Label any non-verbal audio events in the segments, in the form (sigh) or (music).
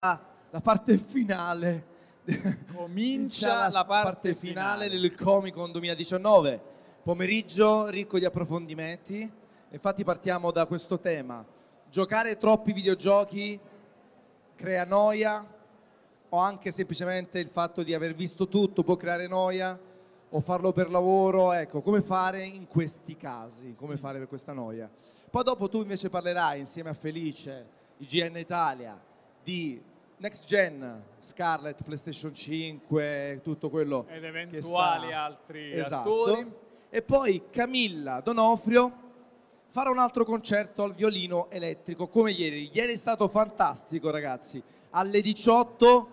la parte finale. Comincia la parte finale finale. del Comic Con 2019. Pomeriggio ricco di approfondimenti. Infatti partiamo da questo tema. Giocare troppi videogiochi crea noia o anche semplicemente il fatto di aver visto tutto può creare noia o farlo per lavoro, ecco, come fare in questi casi, come fare per questa noia. Poi dopo tu invece parlerai insieme a Felice, IGN Italia, di Next Gen, Scarlett, PlayStation 5, tutto quello Ed eventuali altri Esatto. attori. E poi Camilla Donofrio farà un altro concerto al violino elettrico come ieri. Ieri è stato fantastico, ragazzi. Alle 18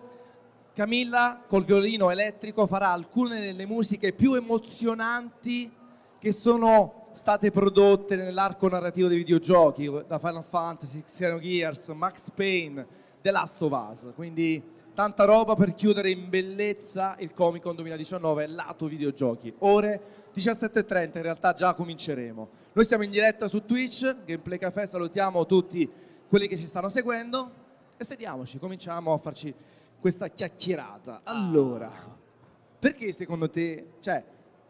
Camilla col violino elettrico farà alcune delle musiche più emozionanti che sono state prodotte nell'arco narrativo dei videogiochi, da Final Fantasy, Xenogears, Max Payne, The Last of Us. Quindi tanta roba per chiudere in bellezza il Comic Con 2019 lato videogiochi. Ore 17.30, in realtà già cominceremo. Noi siamo in diretta su Twitch, Gameplay Café, salutiamo tutti quelli che ci stanno seguendo e sediamoci, cominciamo a farci questa chiacchierata. Allora, perché secondo te, cioè,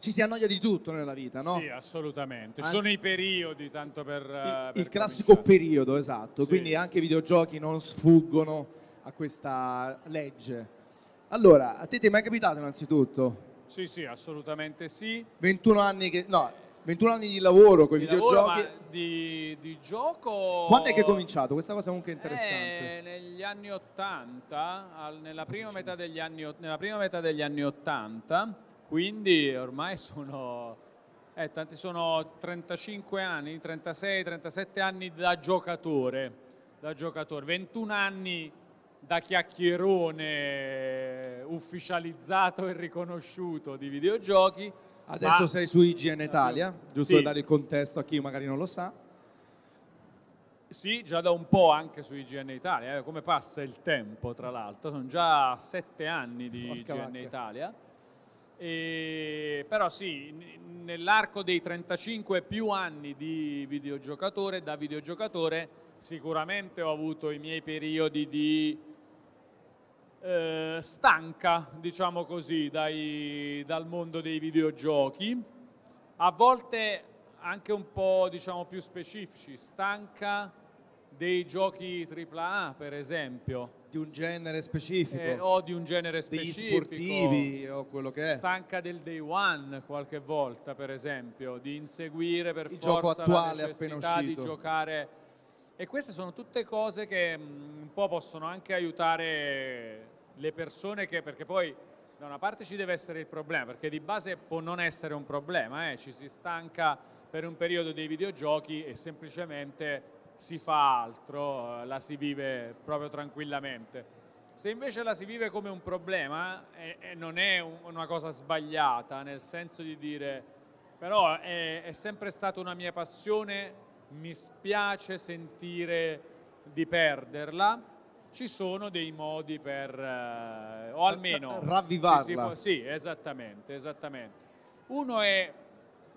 ci si annoia di tutto nella vita, no? Sì, assolutamente. Ci sono i periodi, tanto per... eh, il, per il classico periodo, esatto. Sì. Quindi anche i videogiochi non sfuggono a questa legge. Allora, a te ti è mai capitato innanzitutto? Sì, sì, assolutamente sì. 21 anni che no, 21 anni di lavoro con i lavoro, videogiochi. ma di, di gioco... Quando è che è cominciato? Questa cosa comunque è interessante. Eh, negli anni 80, al- nella, prima metà degli anni, nella prima metà degli anni 80, quindi ormai sono, eh, tanti sono 35 anni, 36, 37 anni da giocatore, da giocatore, 21 anni da chiacchierone ufficializzato e riconosciuto di videogiochi. Adesso ma- sei su IGN Italia, giusto Sì. per dare il contesto a chi magari non lo sa. Sì, già da un po' anche su IGN Italia, eh, come passa il tempo tra l'altro, sono già sette anni di Porca IGN vacca. Italia. E- però sì, nell'arco dei 35 più anni di videogiocatore, da videogiocatore, sicuramente ho avuto i miei periodi di eh, stanca, diciamo così, dai- dal mondo dei videogiochi. A volte anche un po' diciamo più specifici, stanca dei giochi AAA per esempio, Di un genere specifico, eh, o di un genere degli specifico. sportivi o quello che è. Stanca del day one qualche volta, per esempio, di inseguire per Il forza gioco attuale la appena necessità di uscito. giocare. E queste sono tutte cose che mh, un po' possono anche aiutare le persone che, perché poi da una parte ci deve essere il problema, perché di base può non essere un problema, eh, ci si stanca per un periodo dei videogiochi e semplicemente si fa altro, eh, la si vive proprio tranquillamente. Se invece la si vive come un problema, eh, eh, non è un- una cosa sbagliata, nel senso di dire, però è, è sempre stata una mia passione, mi spiace sentire di perderla, ci sono dei modi per, eh, o almeno... Ravvivarla. si può- sì, esattamente, esattamente. Uno è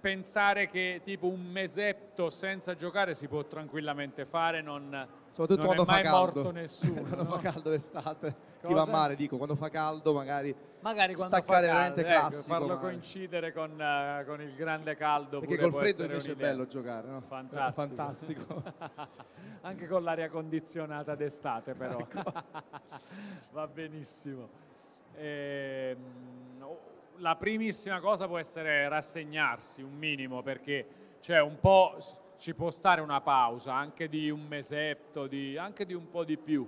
pensare che tipo un mesetto senza giocare si può tranquillamente fare, non, Soprattutto non quando è fa mai caldo. morto (laughs) nessuno. quando no? fa caldo l'estate. Chi va a Cosa? mare, dico, quando fa caldo magari Magari quando staccare fa veramente caldo, ecco, classico. farlo magari. coincidere con, eh, con il grande caldo Perché pure col freddo invece è un'idea. bello giocare, no? Fantastico. Fantastico. (laughs) Anche con l'aria condizionata d'estate però. Ecco. (laughs) Va benissimo. Ehm, o- la primissima cosa può essere rassegnarsi un minimo perché cioè un po' ci può stare una pausa anche di un mesetto, di- anche di un po' di più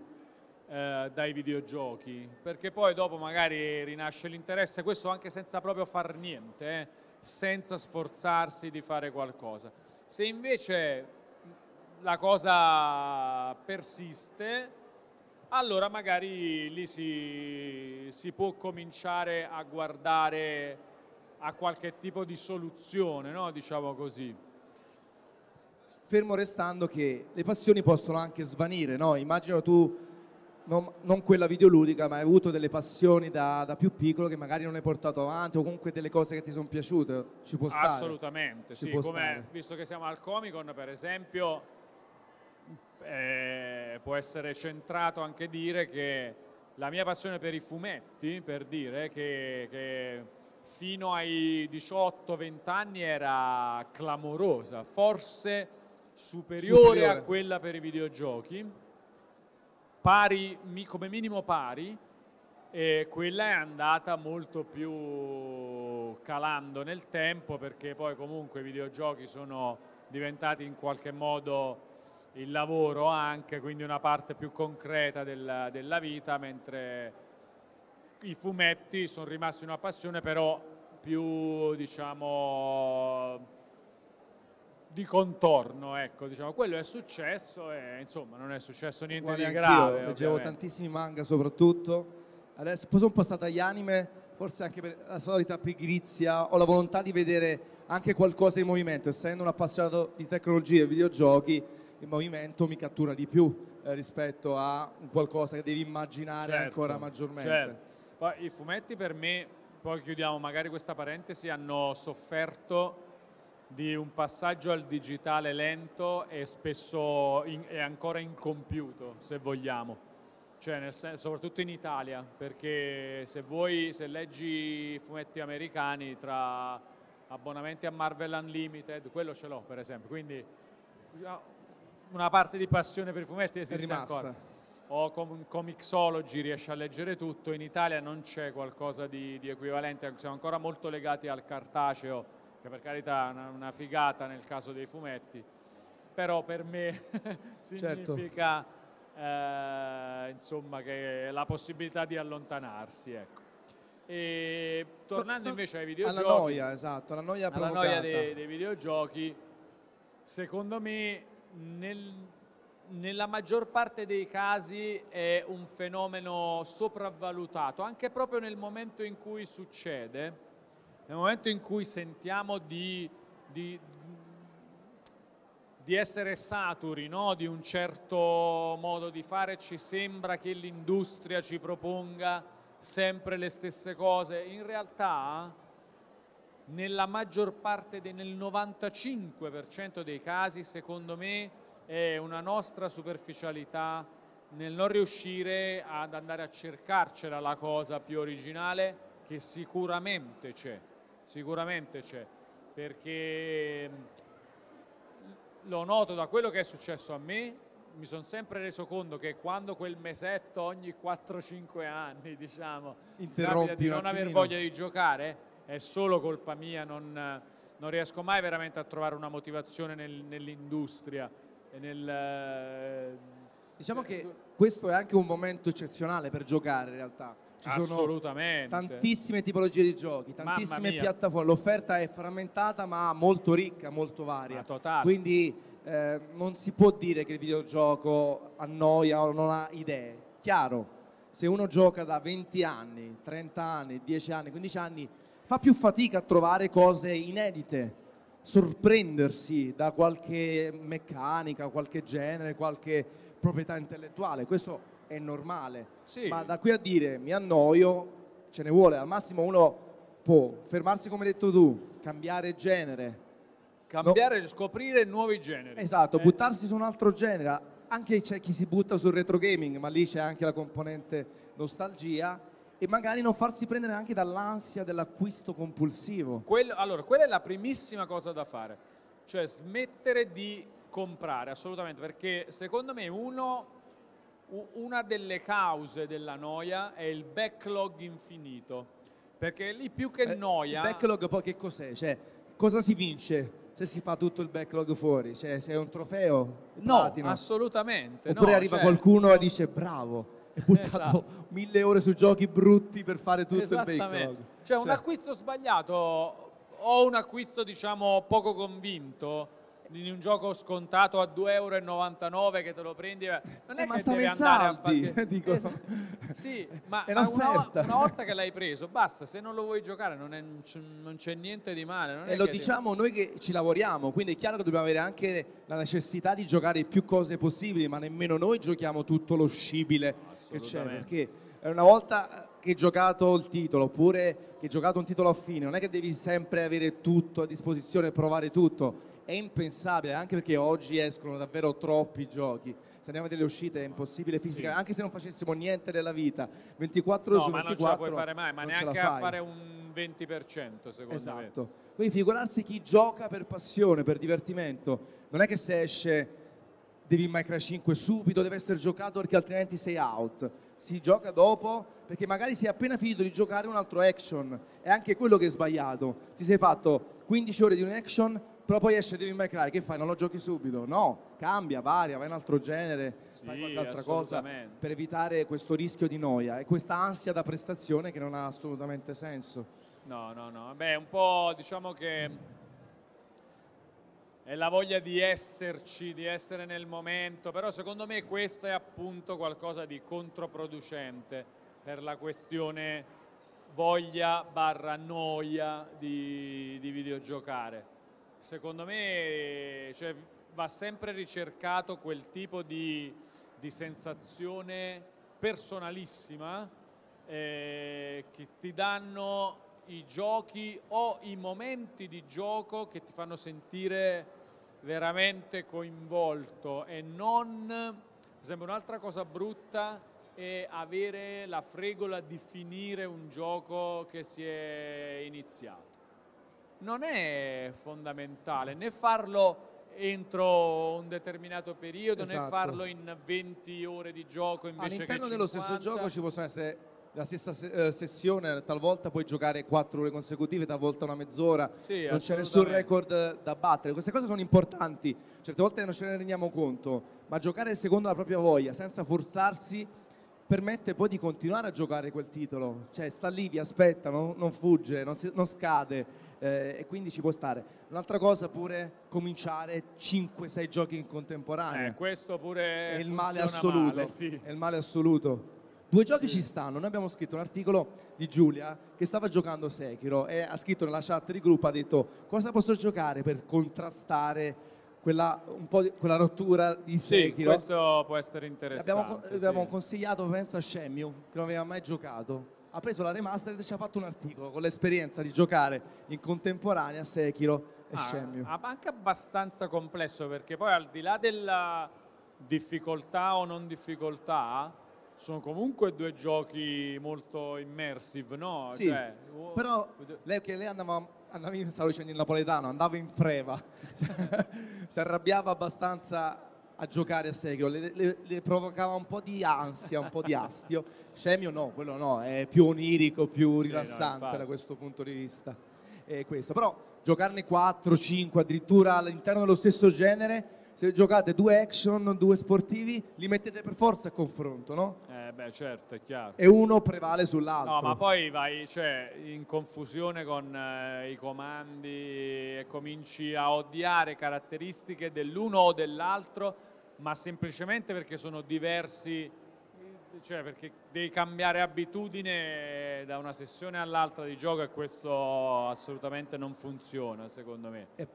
eh, dai videogiochi perché poi dopo magari rinasce l'interesse, questo anche senza proprio far niente, eh, senza sforzarsi di fare qualcosa. Se invece la cosa persiste, allora magari lì si, si può cominciare a guardare a qualche tipo di soluzione, no? diciamo così. Fermo restando che le passioni possono anche svanire, no? Immagino tu, non, non quella videoludica, ma hai avuto delle passioni da, da più piccolo che magari non hai portato avanti o comunque delle cose che ti sono piaciute, ci può stare. Assolutamente, sì. Come, visto che siamo al Comic Con, per esempio, eh, può essere centrato anche dire che la mia passione per i fumetti, per dire che, che fino ai 18-20 anni era clamorosa, forse superiore, superiore, a quella per i videogiochi, pari, come minimo pari, e quella è andata molto più calando nel tempo perché poi comunque i videogiochi sono diventati in qualche modo il lavoro anche, quindi una parte più concreta della, della vita, mentre i fumetti sono rimasti una passione però più diciamo di contorno, ecco, diciamo, quello è successo e insomma non è successo niente Guarda, di grave. Leggevo tantissimi manga soprattutto Adesso poi sono passata agli anime, forse anche per la solita pigrizia, ho la volontà di vedere anche qualcosa in movimento, essendo un appassionato di tecnologia e videogiochi, il movimento mi cattura di più eh, rispetto a qualcosa che devi immaginare certo, ancora maggiormente. Certo. Poi i fumetti per me, poi chiudiamo magari questa parentesi, hanno sofferto di un passaggio al digitale lento e spesso in, è ancora incompiuto, se vogliamo cioè senso, soprattutto in Italia, perché se vuoi, se leggi fumetti americani tra abbonamenti a Marvel Unlimited, quello ce l'ho per esempio, quindi una parte di passione per i fumetti esiste ancora. O con Comixology riesci a leggere tutto, in Italia non c'è qualcosa di, di, equivalente, siamo ancora molto legati al cartaceo, che per carità è una, una figata nel caso dei fumetti, però per me (laughs) certo. significa... Certo eh, insomma, che la possibilità di allontanarsi. Ecco. E tornando invece ai videogiochi, alla noia, esatto, alla noia, alla noia dei, dei, videogiochi, secondo me nel, nella maggior parte dei casi è un fenomeno sopravvalutato, anche proprio nel momento in cui succede, nel momento in cui sentiamo di, di, di essere saturi no? di un certo modo di fare, ci sembra che l'industria ci proponga sempre le stesse cose. In realtà, nella maggior parte, de, nel 95% dei casi, secondo me, è una nostra superficialità nel non riuscire ad andare a cercarcela la cosa più originale che sicuramente c'è, sicuramente c'è, perché lo noto da quello che è successo a me, mi sono sempre reso conto che quando quel mesetto ogni 4-5 anni, diciamo, di non aver voglia di giocare, è solo colpa mia, non, non riesco mai veramente a trovare una motivazione nel, nell'industria. Nel, eh, diciamo che questo è anche un momento eccezionale per giocare in realtà ci Assolutamente. sono tantissime tipologie di giochi, tantissime piattaforme. L'offerta è frammentata ma molto ricca, molto varia. Quindi eh, non si può dire che il videogioco annoia o non ha idee. Chiaro, se uno gioca da 20 anni, 30 anni, 10 anni, 15 anni, fa più fatica a trovare cose inedite, sorprendersi da qualche meccanica, qualche genere, qualche proprietà intellettuale. Questo è normale, sì. ma da qui a dire mi annoio ce ne vuole, al massimo uno può fermarsi come hai detto tu, cambiare genere. Cambiare, no. scoprire nuovi generi. Esatto, eh. buttarsi su un altro genere. Anche c'è chi si butta sul retro gaming, ma lì c'è anche la componente nostalgia e magari non farsi prendere anche dall'ansia dell'acquisto compulsivo. Quello, allora, quella è la primissima cosa da fare, cioè smettere di comprare, assolutamente, perché secondo me uno una delle cause della noia è il backlog infinito. Perché lì più che eh, noia... Il backlog poi che cos'è? Cioè, cosa si vince se si fa tutto il backlog fuori? Cioè, se è un trofeo? No, platino. assolutamente. Oppure no, arriva cioè... qualcuno e dice bravo, hai buttato esatto. mille ore su giochi brutti per fare tutto il backlog. Cioè, un cioè acquisto sbagliato o un acquisto, diciamo, poco convinto di un gioco scontato a 2,99 euro che te lo prendi eh, non è eh, ma che devi a fare (laughs) dico. Eh, sì ma, una, una, volta che l'hai preso basta se non lo vuoi giocare non, è, non c'è niente di male e lo diciamo devi... noi che ci lavoriamo quindi è chiaro che dobbiamo avere anche la necessità di giocare più cose possibili ma nemmeno noi giochiamo tutto lo scibile che c'è perché una volta che hai giocato il titolo oppure che hai giocato un titolo a fine non è che devi sempre avere tutto a disposizione e provare tutto è impensabile, anche perché oggi escono davvero troppi giochi. Se andiamo a delle uscite è impossibile fisica, Sì. anche se non facessimo niente della vita. 24 No, su ma non ce 24 la puoi fare mai, ma neanche a fare un 20% secondo me. Esatto. Quindi figurarsi chi gioca per passione, per divertimento. Non è che se esce May Cry 5 subito deve essere giocato perché altrimenti sei out. Si gioca dopo perché magari è appena finito di giocare un altro action. È anche quello che è sbagliato. Ti sei fatto 15 ore di un action, però poi esce Devil May Cry, che fai? Non lo giochi subito? No, cambia, varia, vai in altro genere, fai Sì, qualche altra cosa per evitare questo rischio di noia e questa ansia da prestazione che non ha assolutamente senso. No, no, no. Beh, un po' diciamo che è la voglia di esserci, di essere nel momento, però secondo me questo è appunto qualcosa di controproducente per la questione voglia barra noia di, di videogiocare. Secondo me cioè, va sempre ricercato quel tipo di, di sensazione personalissima eh, che ti danno i giochi o i momenti di gioco che ti fanno sentire veramente coinvolto e non, per esempio un'altra cosa brutta è avere la fregola di finire un gioco che si è iniziato. Non è fondamentale né farlo entro un determinato periodo né Esatto. farlo in 20 ore di gioco invece All'interno dello stesso 50. gioco ci possono essere la stessa se- eh, sessione, talvolta puoi giocare 4 ore consecutive, talvolta una mezz'ora, Sì, non c'è nessun record eh, da battere. Queste cose sono importanti, certe volte non ce ne rendiamo conto, ma giocare secondo la propria voglia, senza forzarsi, permette poi di continuare a giocare quel titolo. Cioè sta lì, vi aspetta, non, non fugge, non, si- non scade eh, e quindi ci può stare. Un'altra cosa pure, cominciare 5-6 giochi in contemporanea Eh, questo pure è il male assoluto. male, sì. È il male assoluto. Due giochi ci stanno. Noi abbiamo scritto un articolo di Giulia che stava giocando Sekiro e ha scritto nella chat di gruppo, ha detto cosa posso giocare per contrastare quella, un po' di- quella rottura di Sì, Sekiro. questo può essere interessante. abbiamo, sì. abbiamo consigliato, pensa a Shenmue, che non aveva mai giocato. Ha preso la remastered e ci ha fatto un articolo con l'esperienza di giocare in contemporanea Sekiro e Ah, Shenmue. ah, anche abbastanza complesso perché poi al di là della difficoltà o non difficoltà sono comunque due giochi molto immersive, no? Sì, Cioè, u- Però lei che lei andava, andava in, stavo dicendo in napoletano, andava in freva, (laughs) Cioè, si arrabbiava abbastanza a giocare a Sekiro, le, le- le provocava un po' di ansia, un po' di astio. Shenmue no, quello no, è più onirico, più Sì, rilassante no, infatti. da questo punto di vista. È questo. Però giocarne 4, 5, addirittura all'interno dello stesso genere, se giocate due action, due sportivi, li mettete per forza a confronto, no? Eh, beh, certo, è chiaro. E uno prevale sull'altro. No, ma poi vai cioè, in confusione con eh, i comandi e cominci a odiare caratteristiche dell'uno o dell'altro, ma semplicemente perché sono diversi, cioè perché devi cambiare abitudine da una sessione all'altra di gioco e questo assolutamente non funziona, secondo me. E,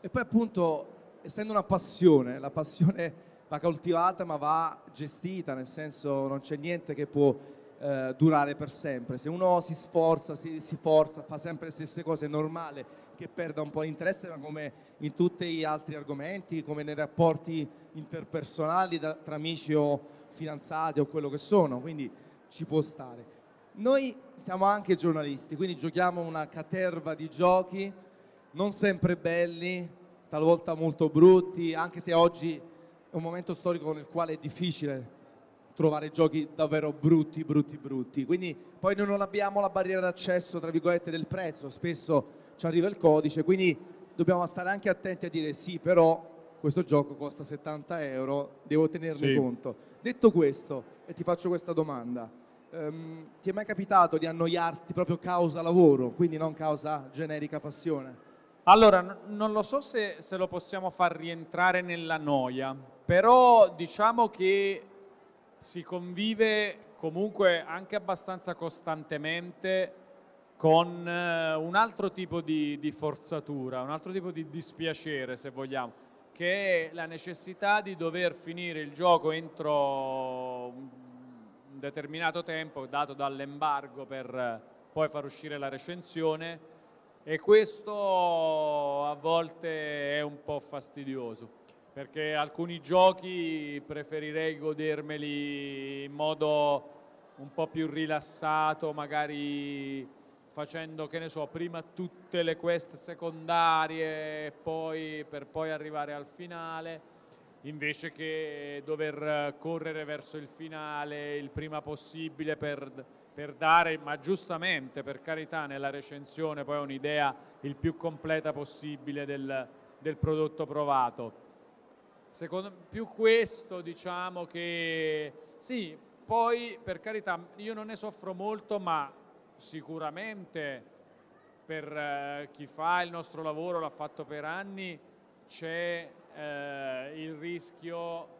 e poi appunto, essendo una passione, la passione va coltivata ma va gestita, nel senso non c'è niente che può eh, durare per sempre. Se uno si sforza, si, si forza, fa sempre le stesse cose, è normale che perda un po' l'interesse, ma come in tutti gli altri argomenti, come nei rapporti interpersonali da- tra amici o fidanzati o quello che sono, quindi ci può stare. Noi siamo anche giornalisti, quindi giochiamo una caterva di giochi, non sempre belli, talvolta molto brutti, anche se oggi è un momento storico nel quale è difficile trovare giochi davvero brutti, brutti, brutti. Quindi poi noi non abbiamo la barriera d'accesso, tra virgolette, del prezzo, spesso ci arriva il codice, quindi dobbiamo stare anche attenti a dire sì, però questo gioco costa 70 euro, devo tenerne Sì. conto. Detto questo, e ti faccio questa domanda, ehm, ti è mai capitato di annoiarti proprio causa lavoro, quindi non causa generica passione? Allora, non lo so se, se lo possiamo far rientrare nella noia, però diciamo che si convive comunque anche abbastanza costantemente con eh, un altro tipo di, di forzatura, un altro tipo di dispiacere, se vogliamo, che è la necessità di dover finire il gioco entro un un determinato tempo dato dall'embargo per eh, poi far uscire la recensione e questo a volte è un po' fastidioso perché alcuni giochi preferirei godermeli in modo un po' più rilassato, magari facendo, che ne so, prima tutte le quest secondarie poi, per poi arrivare al finale, invece che dover correre verso il finale il prima possibile per, per dare, ma giustamente, per carità, nella recensione poi un'idea il più completa possibile del, del prodotto provato. Secondo più questo, diciamo che sì, poi per carità io non ne soffro molto, ma sicuramente per eh, chi fa il nostro lavoro, l'ha fatto per anni, c'è eh, il rischio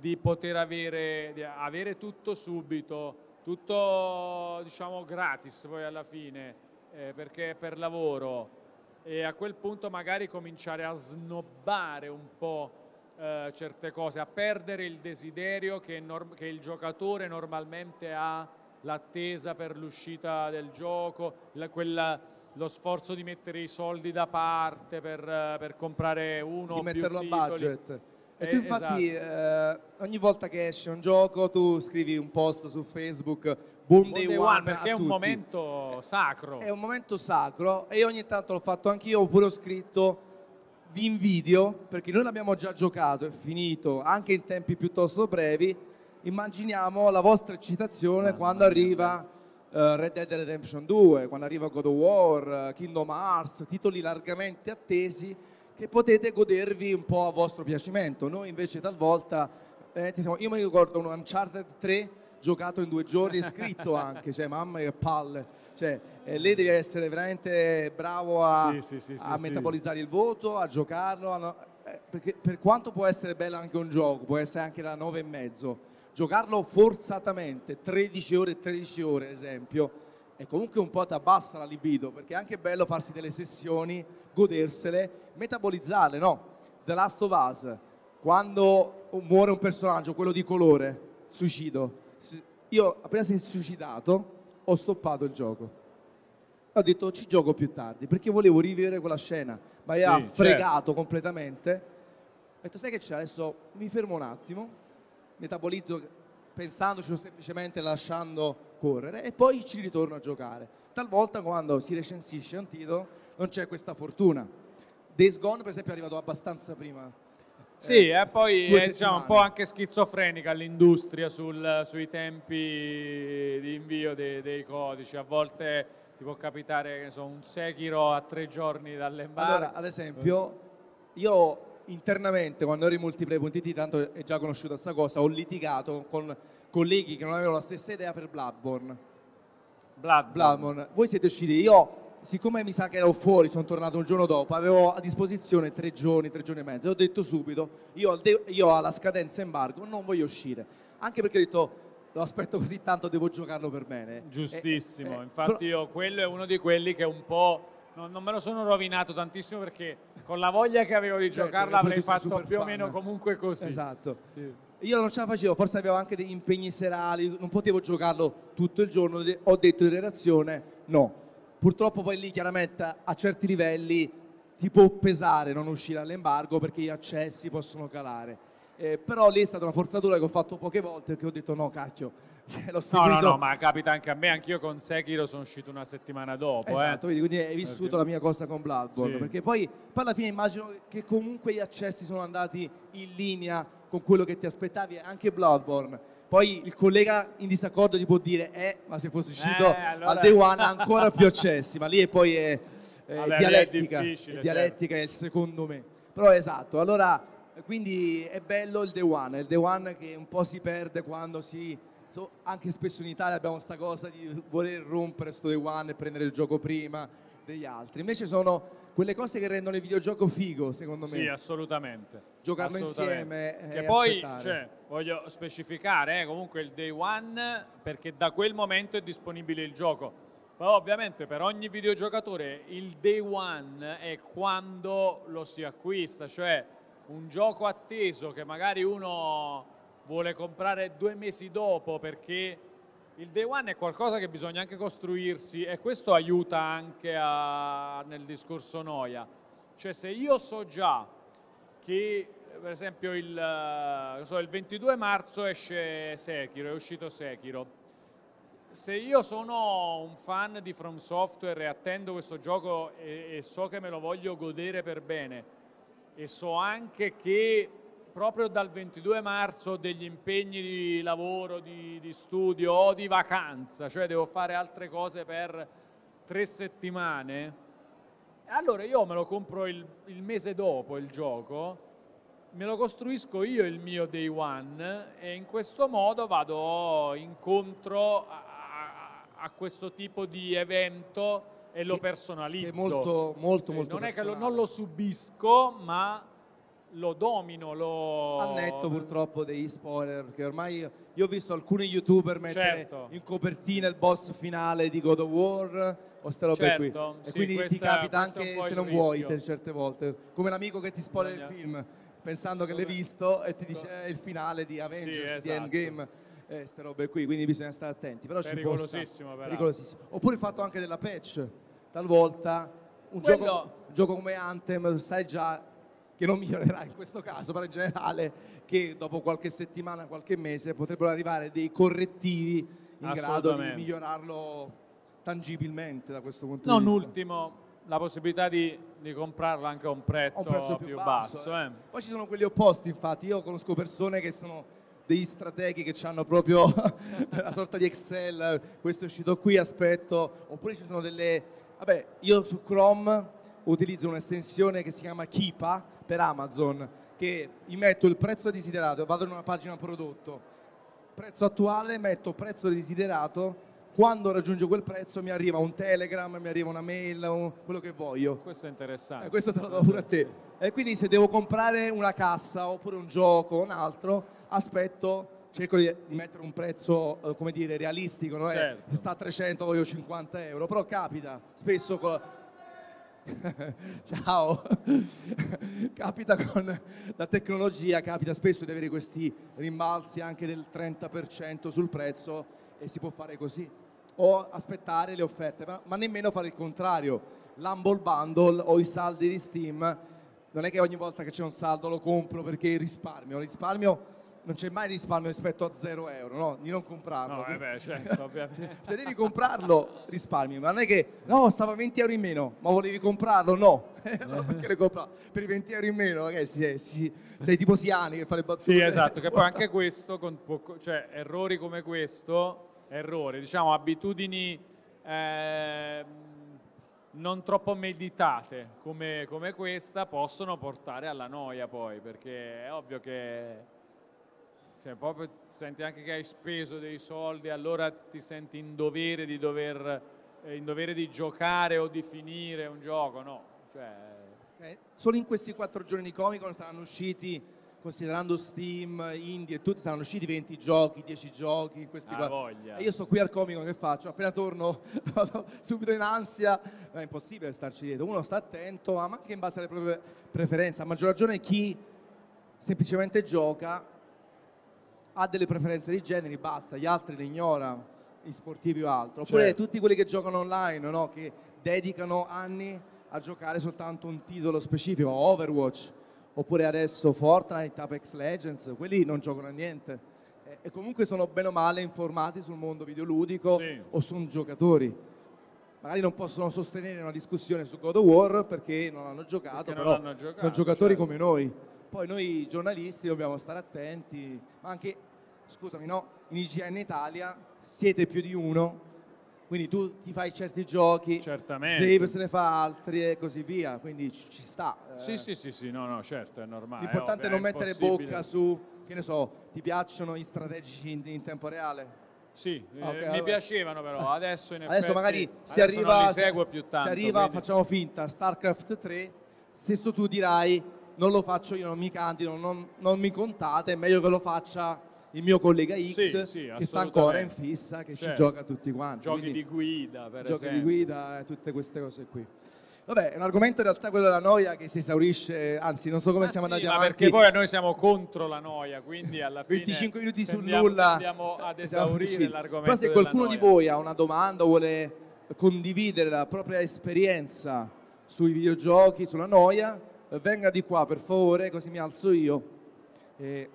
di poter avere, di avere tutto subito, tutto diciamo gratis poi alla fine, eh, perché è per lavoro. E a quel punto magari cominciare a snobbare un po' eh, certe cose, a perdere il desiderio che, che il giocatore normalmente ha, l'attesa per l'uscita del gioco, la, quella, lo sforzo di mettere i soldi da parte per, per comprare uno di o metterlo più a budget. E Eh, tu infatti esatto. eh, ogni volta che esce un gioco tu scrivi un post su Facebook Buon Day, day One, perché è un tutti. momento sacro. È un momento sacro e io ogni tanto l'ho fatto anch'io, oppure ho scritto vi invidio perché noi l'abbiamo già giocato, è finito anche in tempi piuttosto brevi. Immaginiamo la vostra eccitazione quando arriva eh, Red Dead Redemption 2, quando arriva God of War, eh, Kingdom Hearts, titoli largamente attesi che potete godervi un po' a vostro piacimento. Noi invece talvolta, eh, io mi ricordo un Uncharted 3 giocato in due giorni e scritto (laughs) anche, cioè mamma che palle. Cioè, eh, lei deve essere veramente bravo a, Sì, sì, sì, a metabolizzare il voto, a giocarlo, a no- eh, perché per quanto può essere bello anche un gioco, può essere anche da 9 e mezzo, giocarlo forzatamente 13 ore e 13 ore, ad esempio, e comunque un po' ti abbassa la libido, perché è anche bello farsi delle sessioni, godersele, metabolizzarle, no? The Last of Us, quando muore un personaggio, quello di colore, suicido, io appena si è suicidato ho stoppato il gioco. Ho detto ci gioco più tardi perché volevo rivivere quella scena, ma mi ha Sì, fregato completamente. Ho detto sai che c'è, adesso mi fermo un attimo, metabolizzo pensandoci o semplicemente lasciando correre e poi ci ritorno a giocare. Talvolta quando si recensisce un titolo non c'è questa fortuna. Days Gone per esempio è arrivato abbastanza prima. Sì, Eh, e poi è diciamo, un po' anche schizofrenica l'industria sul- sui tempi di invio dei, dei codici. A volte ti può capitare che so, un Sekiro a tre giorni dall'embargo. Allora, ad esempio, io internamente quando ero in multiplayer.it, tanto è già conosciuta sta cosa, ho litigato con colleghi che non avevano la stessa idea per Bloodborne. Bloodborne. Bloodborne. Voi siete usciti, io siccome mi sa che ero fuori, sono tornato un giorno dopo, avevo a disposizione tre giorni, tre giorni e mezzo, ho detto subito, io, io alla scadenza embargo non voglio uscire, anche perché ho detto, lo aspetto così tanto, devo giocarlo per bene. Giustissimo, Eh, eh, infatti io quello è uno di quelli che un po' non, non me lo sono rovinato tantissimo perché con la voglia che avevo di Certo, giocarla avrei fatto più o meno comunque così. Esatto. Sì. Io non ce la facevo, forse avevo anche degli impegni serali, non potevo giocarlo tutto il giorno, ho detto in redazione no. Purtroppo poi lì chiaramente a certi livelli ti può pesare non uscire all'embargo perché gli accessi possono calare. Eh, però lì è stata una forzatura che ho fatto poche volte perché ho detto no cacchio, (laughs) cioè, l'ho No, seguito. no, no, ma capita anche a me, anch'io con Sekiro sono uscito una settimana dopo. Esatto, eh. vedi, quindi hai vissuto Perché- la mia cosa con Bloodborne, Sì. perché poi, poi alla fine immagino che comunque gli accessi sono andati in linea con quello che ti aspettavi, anche Bloodborne. Poi il collega in disaccordo ti può dire, eh, ma se fosse uscito Eh, allora- al Day One ha ancora più accessi, ma lì è poi è, è Vabbè, è dialettica, difficile, è dialettica è il secondo me. Però esatto, allora, quindi è bello il Day One, il Day One che un po' si perde quando si... so- anche spesso in Italia abbiamo questa cosa di voler rompere sto Day One e prendere il gioco prima degli altri. Invece sono quelle cose che rendono il videogioco figo, secondo me. Sì, assolutamente. Giocarlo Assolutamente. insieme Che e poi, cioè, voglio specificare, eh, comunque il day one, perché da quel momento è disponibile il gioco. Ma ovviamente per ogni videogiocatore il day one è quando lo si acquista, cioè un gioco atteso che magari uno vuole comprare due mesi dopo perché il day one è qualcosa che bisogna anche costruirsi e questo aiuta anche a, nel discorso noia. Cioè se io so già che per esempio il, eh, so, il 22 marzo esce Sekiro, è uscito Sekiro. Se io sono un fan di From Software e attendo questo gioco e, e so che me lo voglio godere per bene e so anche che proprio dal 22 marzo ho degli impegni di lavoro, di, di, studio o di vacanza, cioè devo fare altre cose per tre settimane, allora io me lo compro il, il mese dopo il gioco me lo costruisco io il mio day one e in questo modo vado incontro a, a, a questo tipo di evento e lo personalizzo. È molto, molto, molto Non è che lo, non lo subisco, ma lo domino, lo... Al netto purtroppo degli spoiler, che ormai io ho visto alcuni youtuber mettere Certo. in copertina il boss finale di God of War o ste robe Certo, qui. E sì, quindi ti questa- capita è un anche se non vuoi te- certe volte, come l'amico che ti spoiler il film pensando che l'hai visto e ti dice è il finale di Avengers, di esatto. Endgame. Eh, ste robe qui, quindi bisogna stare attenti. Però ci può stare. Pericolosissimo. Pericolosissimo. Oppure il fatto anche della patch. Talvolta un, Quello- gioco, un gioco come Anthem sai già che non migliorerà in questo caso, però in generale che dopo qualche settimana, qualche mese potrebbero arrivare dei correttivi in grado di migliorarlo tangibilmente da questo punto Non di vista. ultimo, la possibilità di, di comprarlo anche a un prezzo, a un prezzo più, basso. eh. eh. Poi ci sono quelli opposti, infatti. Io conosco persone che sono degli strateghi che hanno proprio (laughs) una sorta di Excel. Questo è uscito qui, aspetto. Oppure ci sono delle. Vabbè, io su Chrome utilizzo un'estensione che si chiama Kipa per Amazon, che metto il prezzo desiderato, vado in una pagina prodotto, prezzo attuale, metto prezzo desiderato. Quando raggiungo quel prezzo mi arriva un telegram, mi arriva una mail, un- quello che voglio. Questo è interessante. Eh, questo te lo do pure a te. E quindi se devo comprare una cassa oppure un gioco o un altro, aspetto, cerco di, di mettere un prezzo, eh, come dire, realistico, no? Eh, Certo. Se sta a 300 voglio 50 euro, però capita, spesso con... (laughs) Ciao! (laughs) capita con la tecnologia, capita spesso di avere questi rimbalzi anche del 30% sul prezzo e si può fare così. O aspettare le offerte, ma, ma nemmeno fare il contrario. L'Humble Bundle o i saldi di Steam, non è che ogni volta che c'è un saldo lo compro perché risparmio. Risparmio non c'è mai risparmio rispetto a 0 euro, no? Di non comprarlo. No, eh beh, (laughs) certo. Se devi comprarlo, risparmi, ma non è che no, stava 20 euro in meno, ma volevi comprarlo? No, (laughs) allora perché le compra per i 20 euro in meno? Che si- si- sei tipo Siani che fa le battute. Sì, esatto, che poi anche questo, con cioè errori come questo, errori, diciamo abitudini ehm, non troppo meditate come, come questa possono portare alla noia poi, perché è ovvio che se proprio senti anche che hai speso dei soldi, allora ti senti in dovere di dover, eh, in dovere di giocare o di finire un gioco, no? Cioè, Eh, Solo in questi quattro giorni di Comic Con saranno usciti, considerando Steam, Indie e tutti, saranno usciti 20 giochi, 10 giochi. Questi voglia. E io sto qui al Comic Con, che faccio? Appena torno (laughs) vado subito in ansia, è impossibile starci dietro. Uno sta attento, ma anche in base alle proprie preferenze. A maggior ragione chi semplicemente gioca ha delle preferenze di generi, basta, gli altri le ignora, gli sportivi o altro. Oppure Certo. tutti quelli che giocano online, no? che dedicano anni a giocare soltanto un titolo specifico, Overwatch, oppure adesso Fortnite, Apex Legends, quelli non giocano a niente. E- comunque sono bene o male informati sul mondo videoludico Sì. o sono giocatori. Magari non possono sostenere una discussione su God of War perché non hanno giocato, Perché però l'hanno giocato, sono giocatori certo. come noi. Poi noi giornalisti dobbiamo stare attenti, ma anche, scusami, no, in IGN Italia siete più di uno, quindi tu ti fai certi giochi, Certamente. Se ne fa altri e così via, quindi ci, ci sta. eh. Sì, sì, sì, sì, no, no, certo, è normale. L'importante è ovvio, non mettere bocca su, che ne so, ti piacciono gli strategici in, in tempo reale? Sì, eh, Ok, mi piacevano però, (laughs) adesso in Adesso effetti- magari si adesso arriva, tanto. si arriva quindi- facciamo finta, StarCraft 3, stesso tu dirai non lo faccio io, non mi candido, non, non mi contate, è meglio che lo faccia il mio collega X Sì, sì, che sta ancora in fissa, che ci Certo. gioca tutti quanti. Giochi quindi di guida, per giochi esempio. di guida e tutte queste cose qui. Vabbè, è un argomento in realtà quello della noia che si esaurisce, anzi non so come Ma siamo sì, andati ma avanti. perché poi noi siamo contro la noia, quindi alla fine 25 minuti sul tendiamo- nulla. tendiamo ad Siamo esaurire vicini. l'argomento Però se qualcuno di voi ha una domanda o vuole condividere la propria esperienza sui videogiochi, sulla noia, venga di qua per favore, così mi alzo io. E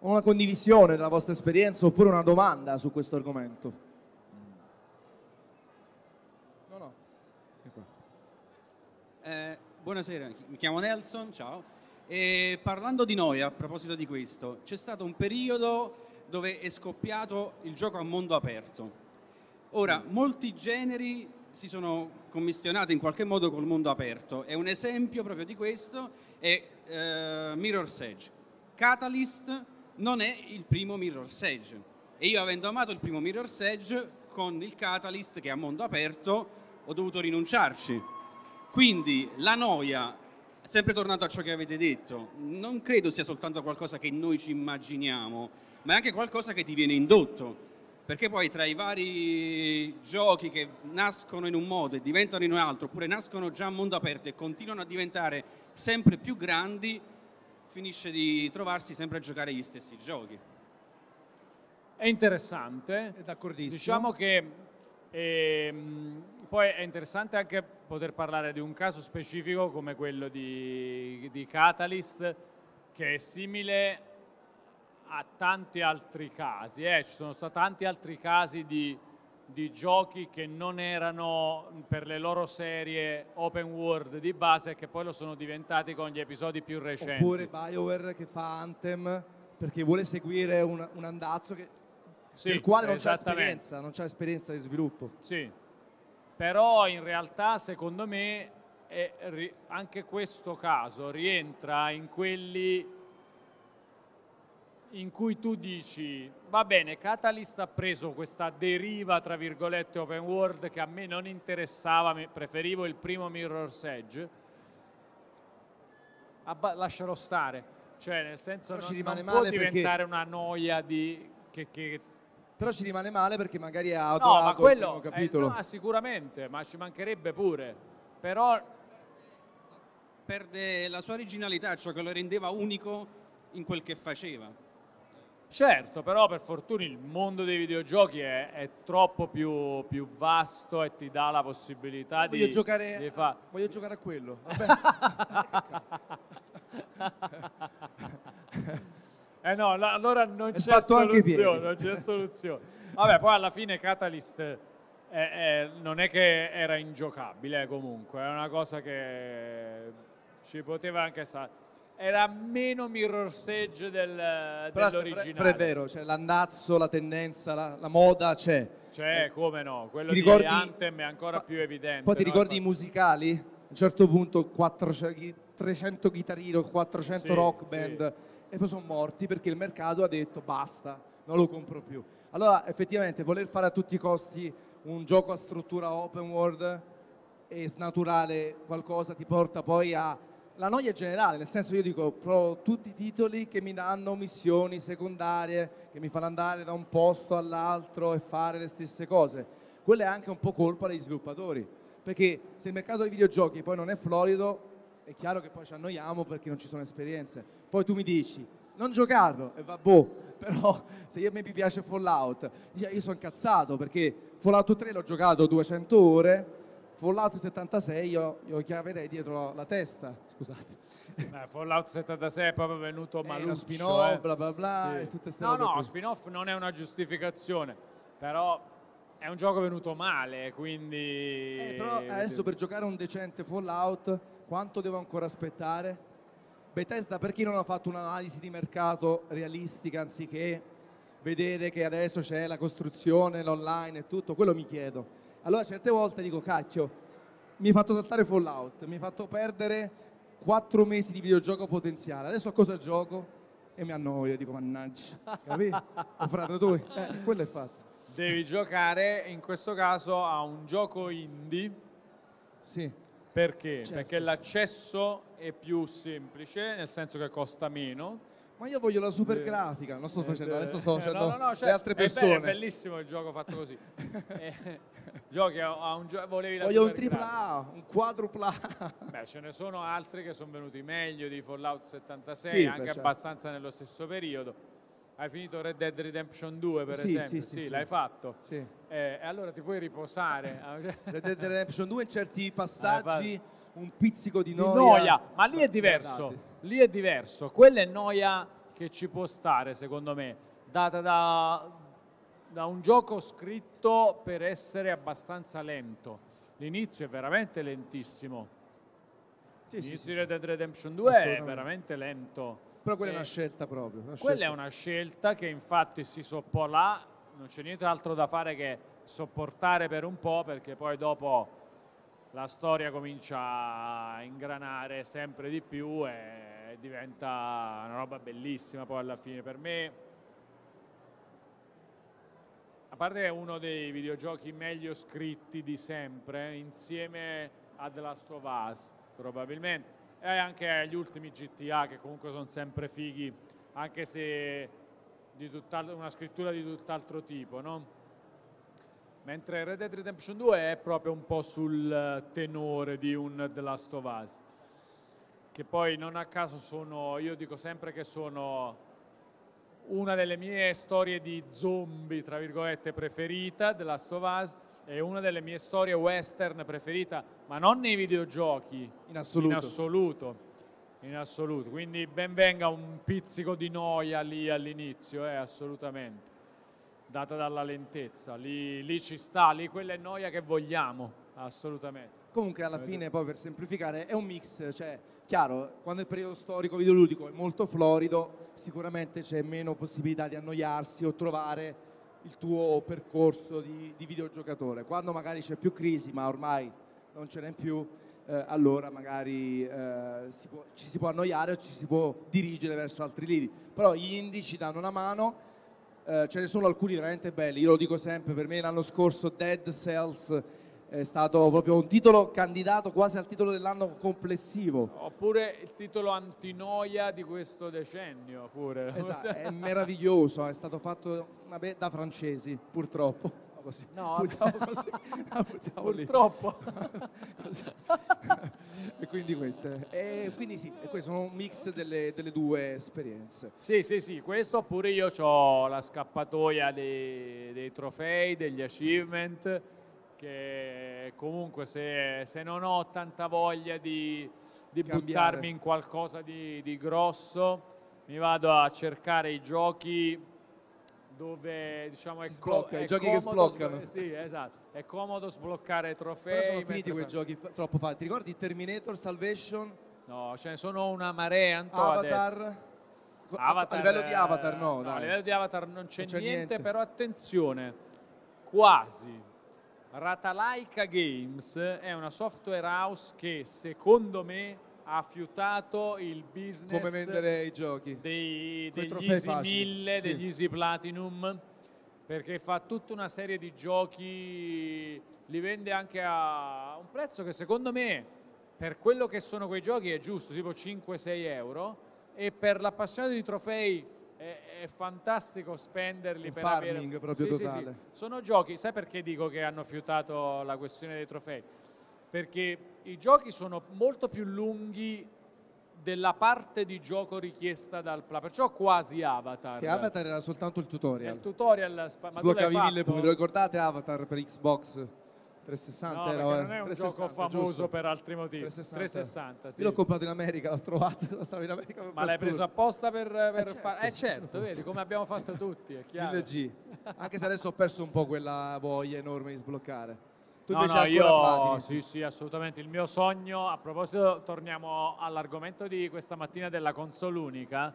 una condivisione della vostra esperienza oppure una domanda su questo argomento. No, no. Eh, buonasera, mi chiamo Nelson, ciao. E parlando di noi, a proposito di questo, c'è stato un periodo dove è scoppiato il gioco a mondo aperto. Ora, molti generi si sono commissionati in qualche modo col mondo aperto e un esempio proprio di questo è eh, Mirror's Edge. Catalyst non è il primo Mirror's Edge e io avendo amato il primo Mirror's Edge con il Catalyst che è a mondo aperto ho dovuto rinunciarci. Quindi la noia, sempre tornato a ciò che avete detto, non credo sia soltanto qualcosa che noi ci immaginiamo, ma è anche qualcosa che ti viene indotto. Perché poi tra i vari giochi che nascono in un modo e diventano in un altro, oppure nascono già a mondo aperto e continuano a diventare sempre più grandi, finisce di trovarsi sempre a giocare gli stessi giochi. È interessante. È d'accordissimo. Diciamo che ehm, poi è interessante anche poter parlare di un caso specifico come quello di, di Catalyst, che è simile a tanti altri casi. eh. Ci sono stati tanti altri casi di, di giochi che non erano per le loro serie open world di base e che poi lo sono diventati con gli episodi più recenti. Oppure BioWare che fa Anthem perché vuole seguire un, un andazzo che, Sì, del quale non c'è esperienza, non c'è esperienza di sviluppo. Sì, però in realtà secondo me è anche questo caso rientra in quelli in cui tu dici va bene, Catalyst ha preso questa deriva tra virgolette open world che a me non interessava, preferivo il primo Mirror's Edge, Abba- lascialo stare, cioè nel senso Però non, ci rimane non può male perché- diventare una noia di, che, che Però ci rimane male perché magari ha No, adorato ma il quello primo capitolo. eh, no, sicuramente, ma ci mancherebbe pure. Però Perde la sua originalità, ciò che lo rendeva unico in quel che faceva. Certo, però per fortuna il mondo dei videogiochi è, è troppo più, più vasto e ti dà la possibilità di, Voglio giocare, di fa- voglio giocare a quello. Vabbè. (laughs) Eh no, la- allora non È c'è soluzione, non c'è soluzione. Vabbè, poi alla fine Catalyst eh, eh, non è che era ingiocabile comunque, è una cosa che ci poteva anche stare. Era meno Mirror's Edge del, Però, dell'originale. però è vero, cioè, l'andazzo, la tendenza, la, la moda c'è. Cioè, come no, quello Ti di ricordi- Anthem è ancora Ma- più evidente. Poi ti no? ricordi i musicali? A un certo punto 400 chi- 300 chitarrino, 400 Sì, rock sì. band e poi sono morti perché il mercato ha detto basta, non lo compro più. Allora effettivamente voler fare a tutti i costi un gioco a struttura open world e snaturare qualcosa ti porta poi a la noia generale, nel senso io dico provo tutti i titoli che mi danno missioni secondarie, che mi fanno andare da un posto all'altro e fare le stesse cose. Quella è anche un po' colpa degli sviluppatori, perché se il mercato dei videogiochi poi non è florido, è chiaro che poi ci annoiamo perché non ci sono esperienze. Poi tu mi dici, non giocarlo, e va boh, (laughs) però se io, a me mi piace Fallout, io sono incazzato perché Fallout 3 l'ho giocato 200 ore, Fallout 76 io, io chiaverei dietro la testa, scusate. Eh, Fallout 76 è proprio venuto È uno maluccio. spin-off, eh. bla bla bla, Sì. tutte No, no, qui. spin-off non è una giustificazione, però è un gioco venuto male, quindi... Eh, però adesso per giocare un decente Fallout, quanto devo ancora aspettare? Bethesda, per chi non ha fatto un'analisi di mercato realistica anziché vedere che adesso c'è la costruzione, l'online e tutto, quello mi chiedo. Allora certe volte dico, cacchio, mi hai fatto saltare Fallout, mi hai fatto perdere quattro mesi di videogioco potenziale, adesso a cosa gioco? E mi annoio, dico, mannaggia, capito? Ho frato tu, eh, quello è fatto. Devi giocare, in questo caso, a un gioco indie. Sì. Perché? Certo. Perché l'accesso è più semplice, nel senso che costa meno. Ma io voglio la super grafica, non sto facendo, adesso sto facendo no, no, no, cioè, le altre è be- persone. È, bellissimo il gioco fatto così. (laughs) Eh, giochi a, a un gioco, volevi la voglio un tripla. A, un quadrupla A. Beh, ce ne sono altri che sono venuti meglio di Fallout 76, Sì, beh, anche certo. abbastanza nello stesso periodo. Hai finito Red Dead Redemption 2, per Sì, esempio? sì, sì, sì. l'hai fatto. Eh, e allora ti puoi riposare. (laughs) Red Dead Redemption 2 in certi passaggi un pizzico di Di noia. noia, ma lì è diverso. Lì è diverso. Quella è noia che ci può stare, secondo me, data da, da un gioco scritto per essere abbastanza lento. L'inizio è veramente lentissimo. Sì, L'inizio sì, di. Red Dead Redemption 2 è veramente lento. Però quella è Eh, una scelta proprio. una Quella è scelta. una scelta che infatti si sopporrà, non c'è nient'altro da fare che sopportare per un po' perché poi dopo la storia comincia a ingranare sempre di più e diventa una roba bellissima poi alla fine. Per me, a parte che è uno dei videogiochi meglio scritti di sempre, insieme a The Last of Us probabilmente, e anche agli ultimi GTA che comunque sono sempre fighi, anche se di una scrittura di tutt'altro tipo, no? Mentre Red Dead Redemption 2 è proprio un po' sul eh, tenore di un The Last of Us. Che poi non a caso sono, io dico sempre che sono una delle mie storie di zombie, tra virgolette, preferita, The Last of Us, è una delle mie storie western preferita, ma non nei videogiochi, In assoluto. in assoluto. In assoluto. Quindi ben venga un pizzico di noia lì all'inizio, eh, assolutamente. Data dalla lentezza. Lì, lì ci sta, lì quella è noia che vogliamo, assolutamente. Comunque alla fine poi per semplificare è un mix, cioè chiaro, quando il periodo storico videoludico è molto florido, sicuramente c'è meno possibilità di annoiarsi o trovare il tuo percorso di, di videogiocatore. Quando magari c'è più crisi, ma ormai non ce n'è più, eh, allora magari eh, si può- ci si può annoiare o ci si può dirigere verso altri lidi. Però gli indie ci danno una mano, eh, ce ne sono alcuni veramente belli, io lo dico sempre, per me l'anno scorso Dead Cells è stato proprio un titolo candidato quasi al titolo dell'anno complessivo. Oppure il titolo antinoia di questo decennio, pure. Esatto, (laughs) è meraviglioso, è stato fatto vabbè, da francesi, purtroppo. Così. No, (laughs) Buttiamo così. buttiamo lì. Purtroppo. (laughs) Così. (laughs) e quindi questo. E quindi sì, e questo sono un mix delle, delle due esperienze. Sì, sì, sì, questo oppure io ho la scappatoia dei, dei trofei, degli achievement, che comunque se, se non ho tanta voglia di, di buttarmi in qualcosa di, di grosso, mi vado a cercare i giochi dove diciamo è, Si sblocca, è i giochi che sbloccano. sblo- sì, esatto, è comodo sbloccare trofei. Però sono finiti quei giochi fa- troppo fatti. Ti ricordi Terminator, Salvation, No, ce ne sono una marea Anto, adesso. Avatar? Co- Avatar, a livello di Avatar no, dai. a livello di Avatar non c'è, Non c'è niente, niente. però attenzione, quasi. Ratalaika Games è una software house che secondo me ha fiutato il business Come vendere i giochi. dei, degli Easy facili, 1000, sì. degli Easy Platinum, perché fa tutta una serie di giochi, li vende anche a un prezzo che secondo me, per quello che sono quei giochi, è giusto, tipo 5-6 euro, e per l'appassionato di trofei è, è fantastico spenderli Un per farming avere... proprio Sì, sì, sì. totale. Sono giochi, sai perché dico che hanno fiutato la questione dei trofei? Perché i giochi sono molto più lunghi della parte di gioco richiesta dal player, perciò quasi Avatar. Che Avatar era soltanto il È tutorial. il tutorial, spa- Sbloccavi mille punti. Lo ricordate Avatar per Xbox 360? No, era, eh, non è un 360, gioco famoso giusto? per altri motivi. 360. 360, sì. Io l'ho comprato in America, l'ho trovato, (laughs) stavo in America Ma l'hai preso apposta per, per certo, fare... Eh certo, certo. vedi, come abbiamo fatto tutti, è (laughs) chiaro. G. Anche se adesso ho perso un po' quella voglia enorme di sbloccare. Tu No, invece no, io sì, sì, assolutamente. Il mio sogno, a proposito, torniamo all'argomento di questa mattina della console unica.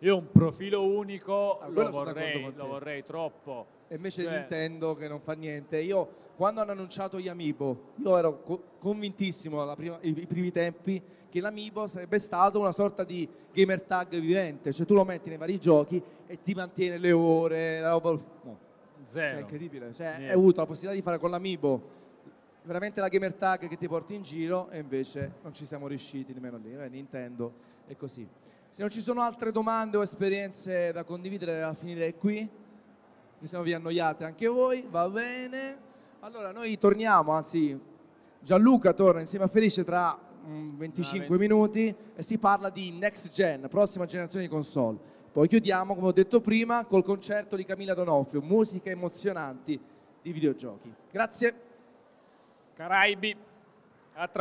Io un profilo unico Ah, lo, vorrei, lo vorrei troppo. E invece Cioè- Nintendo che non fa niente. Io quando hanno annunciato gli Amiibo, io ero co- convintissimo prima- i, i primi tempi che l'Amiibo sarebbe stato una sorta di gamer tag vivente, cioè tu lo metti nei vari giochi e ti mantiene le ore, la roba- no, cioè, Zero. è incredibile. Cioè, hai avuto la possibilità di fare con l'Amiibo veramente la gamer tag che ti porti in giro e invece non ci siamo riusciti nemmeno lì. Eh, Nintendo è così. Se non ci sono altre domande o esperienze da condividere, la finirei qui. Mi siamo vi annoiate anche voi, va bene. Allora noi torniamo, anzi Gianluca torna insieme a Felice tra mm, 25 minuti e si parla di next gen, prossima generazione di console. Poi chiudiamo, come ho detto prima, col concerto di Camilla Donofrio, musiche emozionanti di videogiochi. Grazie. Caraibi, a tra